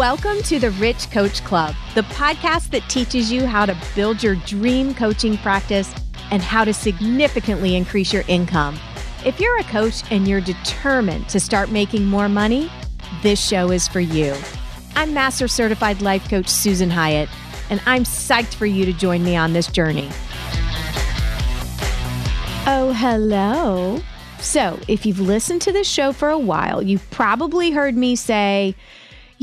Welcome to the Rich Coach Club, the podcast that teaches you how to build your dream coaching practice and how to significantly increase your income. If you're a coach and you're determined to start making more money, this show is for you. I'm Master Certified Life Coach Susan Hyatt, and I'm psyched for you to join me on this journey. Oh, hello. So, if you've listened to this show for a while, you've probably heard me say,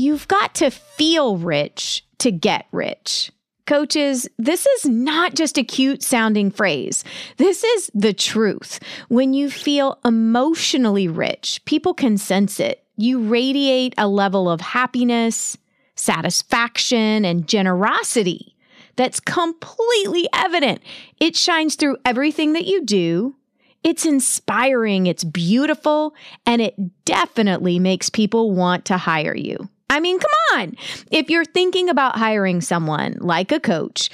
You've got to feel rich to get rich. Coaches, this is not just a cute sounding phrase. This is the truth. When you feel emotionally rich, people can sense it. You radiate a level of happiness, satisfaction, and generosity that's completely evident. It shines through everything that you do. It's inspiring, it's beautiful, and it definitely makes people want to hire you. I mean, come on. If you're thinking about hiring someone like a coach,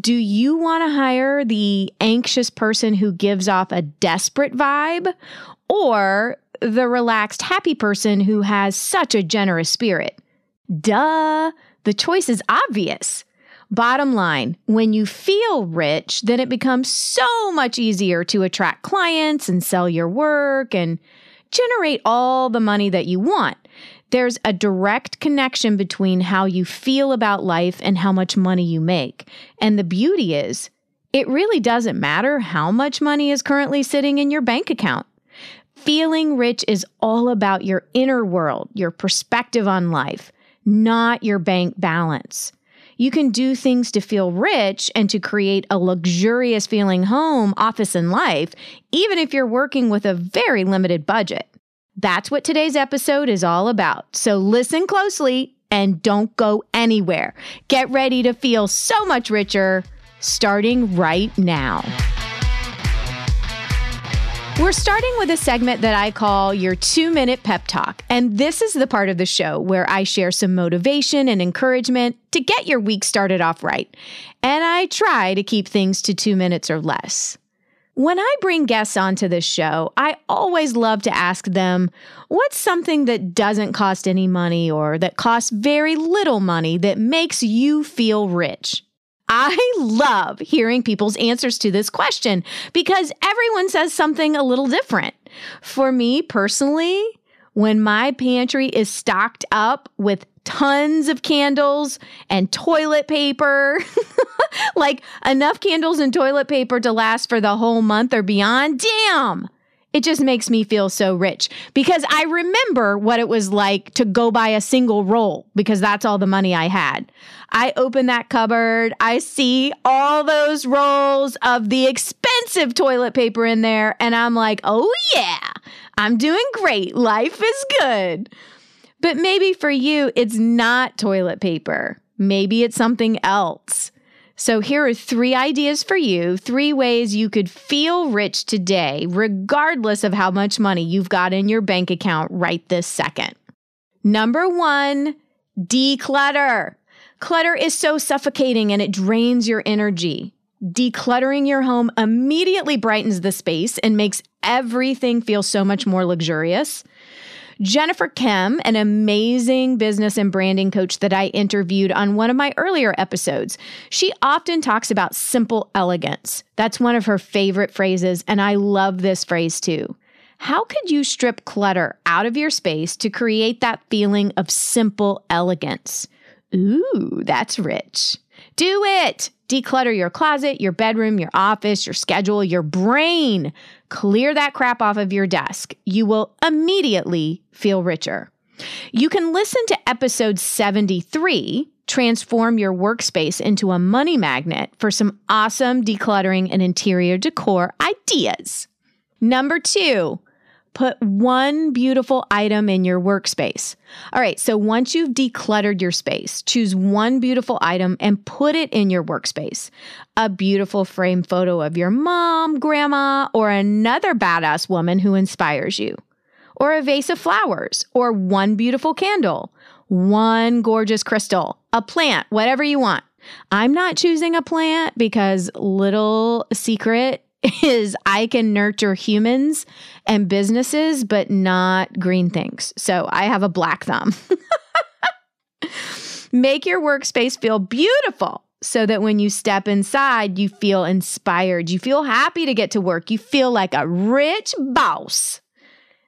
do you want to hire the anxious person who gives off a desperate vibe or the relaxed, happy person who has such a generous spirit? Duh. The choice is obvious. Bottom line, when you feel rich, then it becomes so much easier to attract clients and sell your work and generate all the money that you want. There's a direct connection between how you feel about life and how much money you make. And the beauty is, it really doesn't matter how much money is currently sitting in your bank account. Feeling rich is all about your inner world, your perspective on life, not your bank balance. You can do things to feel rich and to create a luxurious feeling home, office, and life, even if you're working with a very limited budget. That's what today's episode is all about. So listen closely and don't go anywhere. Get ready to feel so much richer starting right now. We're starting with a segment that I call your two minute pep talk. And this is the part of the show where I share some motivation and encouragement to get your week started off right. And I try to keep things to two minutes or less. When I bring guests onto this show, I always love to ask them what's something that doesn't cost any money or that costs very little money that makes you feel rich? I love hearing people's answers to this question because everyone says something a little different. For me personally, when my pantry is stocked up with tons of candles and toilet paper, like enough candles and toilet paper to last for the whole month or beyond. Damn. It just makes me feel so rich because I remember what it was like to go buy a single roll because that's all the money I had. I open that cupboard, I see all those rolls of the expensive toilet paper in there, and I'm like, oh yeah, I'm doing great. Life is good. But maybe for you, it's not toilet paper. Maybe it's something else. So here are three ideas for you, three ways you could feel rich today, regardless of how much money you've got in your bank account right this second. Number one, declutter. Clutter is so suffocating and it drains your energy. Decluttering your home immediately brightens the space and makes everything feel so much more luxurious. Jennifer Kem, an amazing business and branding coach that I interviewed on one of my earlier episodes, she often talks about simple elegance. That's one of her favorite phrases, and I love this phrase too. How could you strip clutter out of your space to create that feeling of simple elegance? Ooh, that's rich. Do it. Declutter your closet, your bedroom, your office, your schedule, your brain. Clear that crap off of your desk. You will immediately feel richer. You can listen to episode 73, Transform Your Workspace into a Money Magnet, for some awesome decluttering and interior decor ideas. Number two, put one beautiful item in your workspace. All right, so once you've decluttered your space, choose one beautiful item and put it in your workspace. A beautiful frame photo of your mom, grandma, or another badass woman who inspires you. Or a vase of flowers, or one beautiful candle, one gorgeous crystal, a plant, whatever you want. I'm not choosing a plant because little secret is I can nurture humans and businesses, but not green things. So I have a black thumb. Make your workspace feel beautiful so that when you step inside, you feel inspired. You feel happy to get to work. You feel like a rich boss.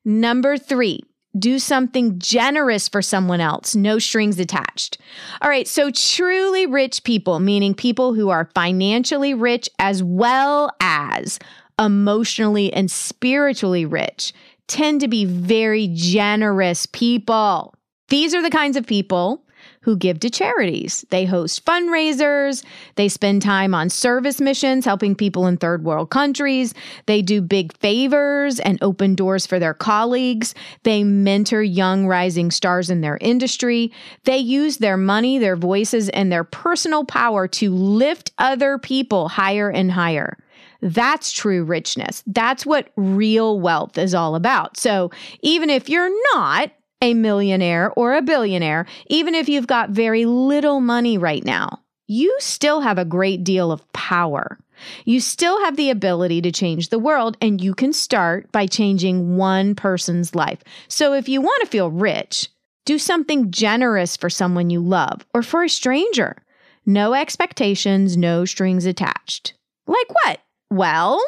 Number three, do something generous for someone else, no strings attached. All right, so truly rich people, meaning people who are financially rich as well as emotionally and spiritually rich, tend to be very generous people. These are the kinds of people who give to charities. They host fundraisers. They spend time on service missions, helping people in third world countries. They do big favors and open doors for their colleagues. They mentor young rising stars in their industry. They use their money, their voices, and their personal power to lift other people higher and higher. That's true richness. That's what real wealth is all about. So even if you're not a millionaire or a billionaire, even if you've got very little money right now, you still have a great deal of power. You still have the ability to change the world, and you can start by changing one person's life. So if you want to feel rich, do something generous for someone you love or for a stranger. No expectations, no strings attached. Like what? Well,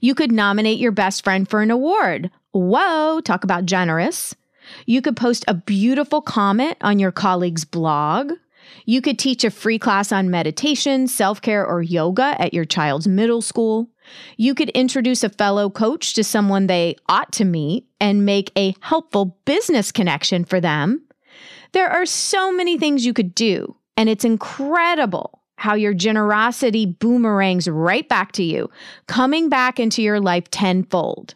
you could nominate your best friend for an award. Whoa, talk about generous. You could post a beautiful comment on your colleague's blog. You could teach a free class on meditation, self care, or yoga at your child's middle school. You could introduce a fellow coach to someone they ought to meet and make a helpful business connection for them. There are so many things you could do, and it's incredible how your generosity boomerangs right back to you, coming back into your life tenfold.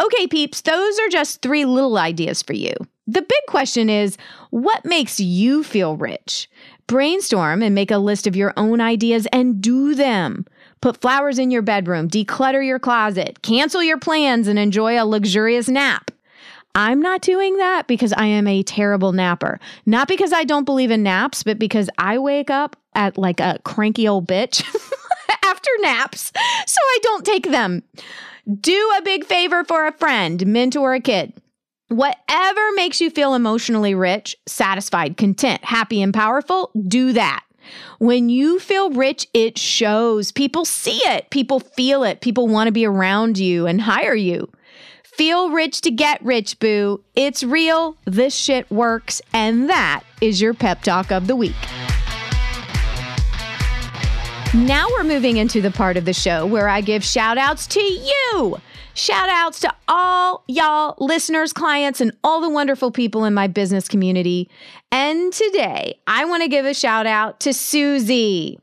Okay, peeps, those are just three little ideas for you. The big question is what makes you feel rich? Brainstorm and make a list of your own ideas and do them. Put flowers in your bedroom, declutter your closet, cancel your plans, and enjoy a luxurious nap. I'm not doing that because I am a terrible napper. Not because I don't believe in naps, but because I wake up at like a cranky old bitch after naps, so I don't take them. Do a big favor for a friend, mentor a kid. Whatever makes you feel emotionally rich, satisfied, content, happy, and powerful, do that. When you feel rich, it shows. People see it, people feel it, people want to be around you and hire you. Feel rich to get rich, boo. It's real, this shit works, and that is your pep talk of the week. Now we're moving into the part of the show where I give shout outs to you. Shout outs to all y'all listeners, clients, and all the wonderful people in my business community. And today I want to give a shout out to Susie.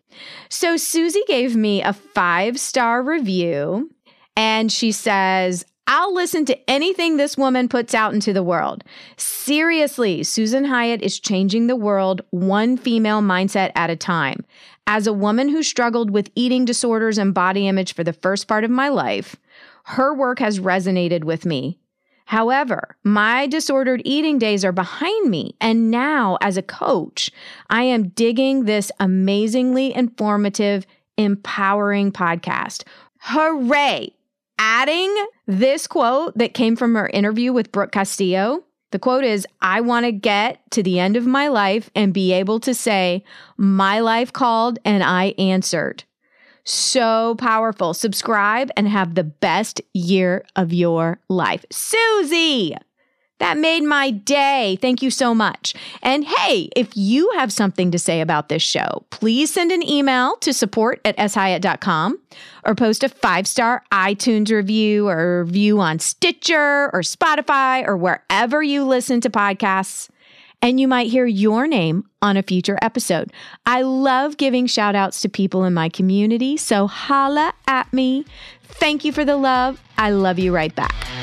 So, Susie gave me a five star review and she says, I'll listen to anything this woman puts out into the world. Seriously, Susan Hyatt is changing the world one female mindset at a time. As a woman who struggled with eating disorders and body image for the first part of my life, her work has resonated with me. However, my disordered eating days are behind me. And now, as a coach, I am digging this amazingly informative, empowering podcast. Hooray! Adding this quote that came from her interview with Brooke Castillo the quote is I want to get to the end of my life and be able to say, My life called and I answered. So powerful. Subscribe and have the best year of your life. Susie! That made my day. Thank you so much. And hey, if you have something to say about this show, please send an email to support at shyatt.com or post a five star iTunes review or review on Stitcher or Spotify or wherever you listen to podcasts. And you might hear your name on a future episode. I love giving shout outs to people in my community. So holla at me. Thank you for the love. I love you right back.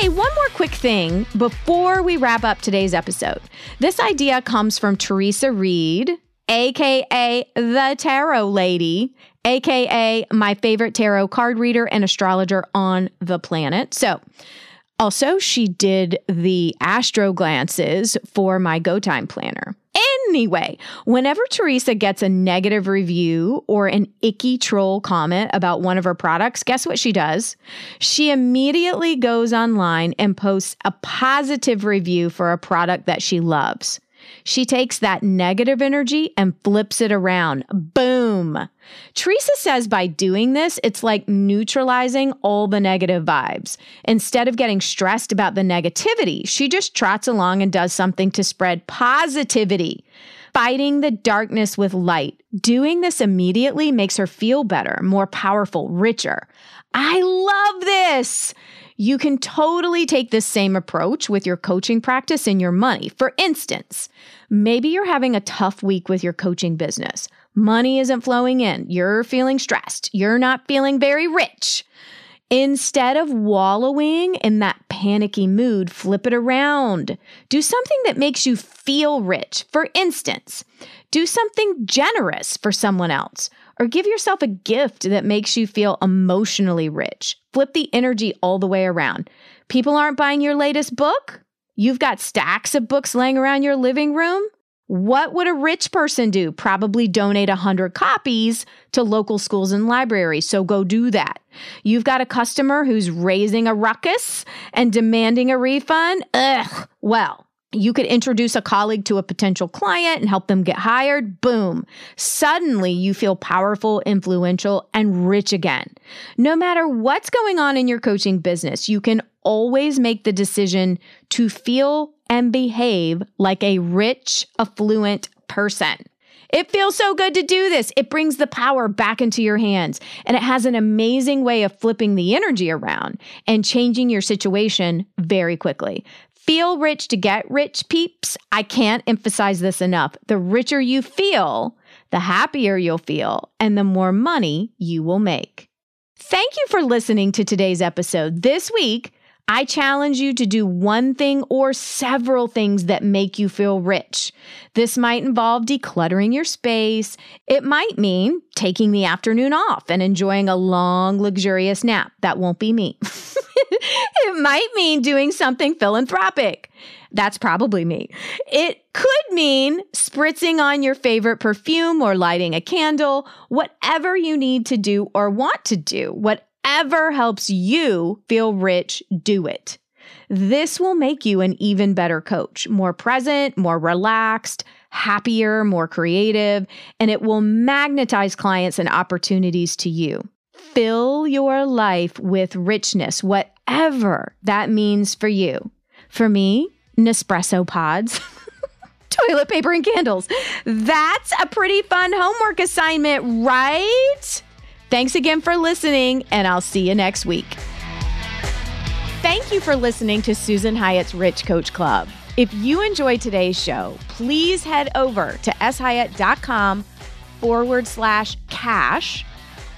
Hey, one more quick thing before we wrap up today's episode. This idea comes from Theresa Reed, aka the Tarot Lady, aka my favorite tarot card reader and astrologer on the planet. So, also, she did the astro glances for my Go Time planner. Anyway, whenever Theresa gets a negative review or an icky troll comment about one of her products, guess what she does? She immediately goes online and posts a positive review for a product that she loves. She takes that negative energy and flips it around. Boom. Theresa says by doing this, it's like neutralizing all the negative vibes. Instead of getting stressed about the negativity, she just trots along and does something to spread positivity. Fighting the darkness with light. Doing this immediately makes her feel better, more powerful, richer. I love this. You can totally take this same approach with your coaching practice and your money. For instance, maybe you're having a tough week with your coaching business. Money isn't flowing in. You're feeling stressed. You're not feeling very rich. Instead of wallowing in that panicky mood, flip it around. Do something that makes you feel rich. For instance, do something generous for someone else or give yourself a gift that makes you feel emotionally rich. Flip the energy all the way around. People aren't buying your latest book? You've got stacks of books laying around your living room? What would a rich person do? Probably donate 100 copies to local schools and libraries. So go do that. You've got a customer who's raising a ruckus and demanding a refund? Ugh. Well, you could introduce a colleague to a potential client and help them get hired. Boom. Suddenly you feel powerful, influential, and rich again. No matter what's going on in your coaching business, you can always make the decision to feel and behave like a rich, affluent person. It feels so good to do this. It brings the power back into your hands. And it has an amazing way of flipping the energy around and changing your situation very quickly. Feel rich to get rich, peeps. I can't emphasize this enough. The richer you feel, the happier you'll feel, and the more money you will make. Thank you for listening to today's episode. This week, I challenge you to do one thing or several things that make you feel rich. This might involve decluttering your space. It might mean taking the afternoon off and enjoying a long, luxurious nap. That won't be me. it might mean doing something philanthropic. That's probably me. It could mean spritzing on your favorite perfume or lighting a candle, whatever you need to do or want to do, whatever helps you feel rich, do it. This will make you an even better coach, more present, more relaxed, happier, more creative, and it will magnetize clients and opportunities to you. Fill your life with richness, whatever that means for you. For me, Nespresso pods. toilet paper and candles. That's a pretty fun homework assignment, right? Thanks again for listening, and I'll see you next week. Thank you for listening to Susan Hyatt's Rich Coach Club. If you enjoyed today's show, please head over to shyatt.com forward slash cash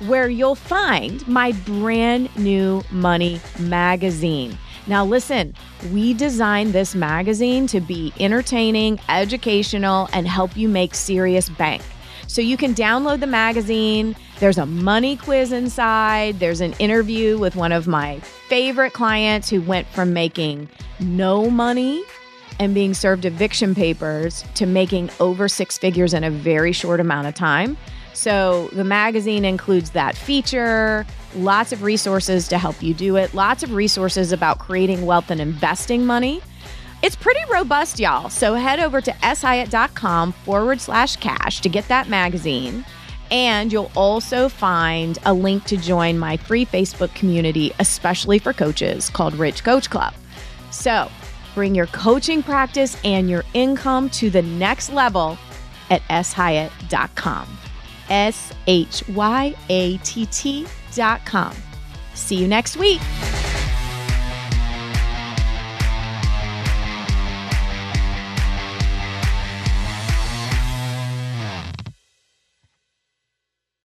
where you'll find my brand new money magazine. Now, listen, we designed this magazine to be entertaining, educational, and help you make serious bank. So you can download the magazine. There's a money quiz inside. There's an interview with one of my favorite clients who went from making no money and being served eviction papers to making over six figures in a very short amount of time. So the magazine includes that feature, lots of resources to help you do it, lots of resources about creating wealth and investing money. It's pretty robust, y'all. So head over to shyatt.com forward slash cash to get that magazine. And you'll also find a link to join my free Facebook community, especially for coaches, called Rich Coach Club. So bring your coaching practice and your income to the next level at shyatt.com. S H Y A T T dot com. See you next week.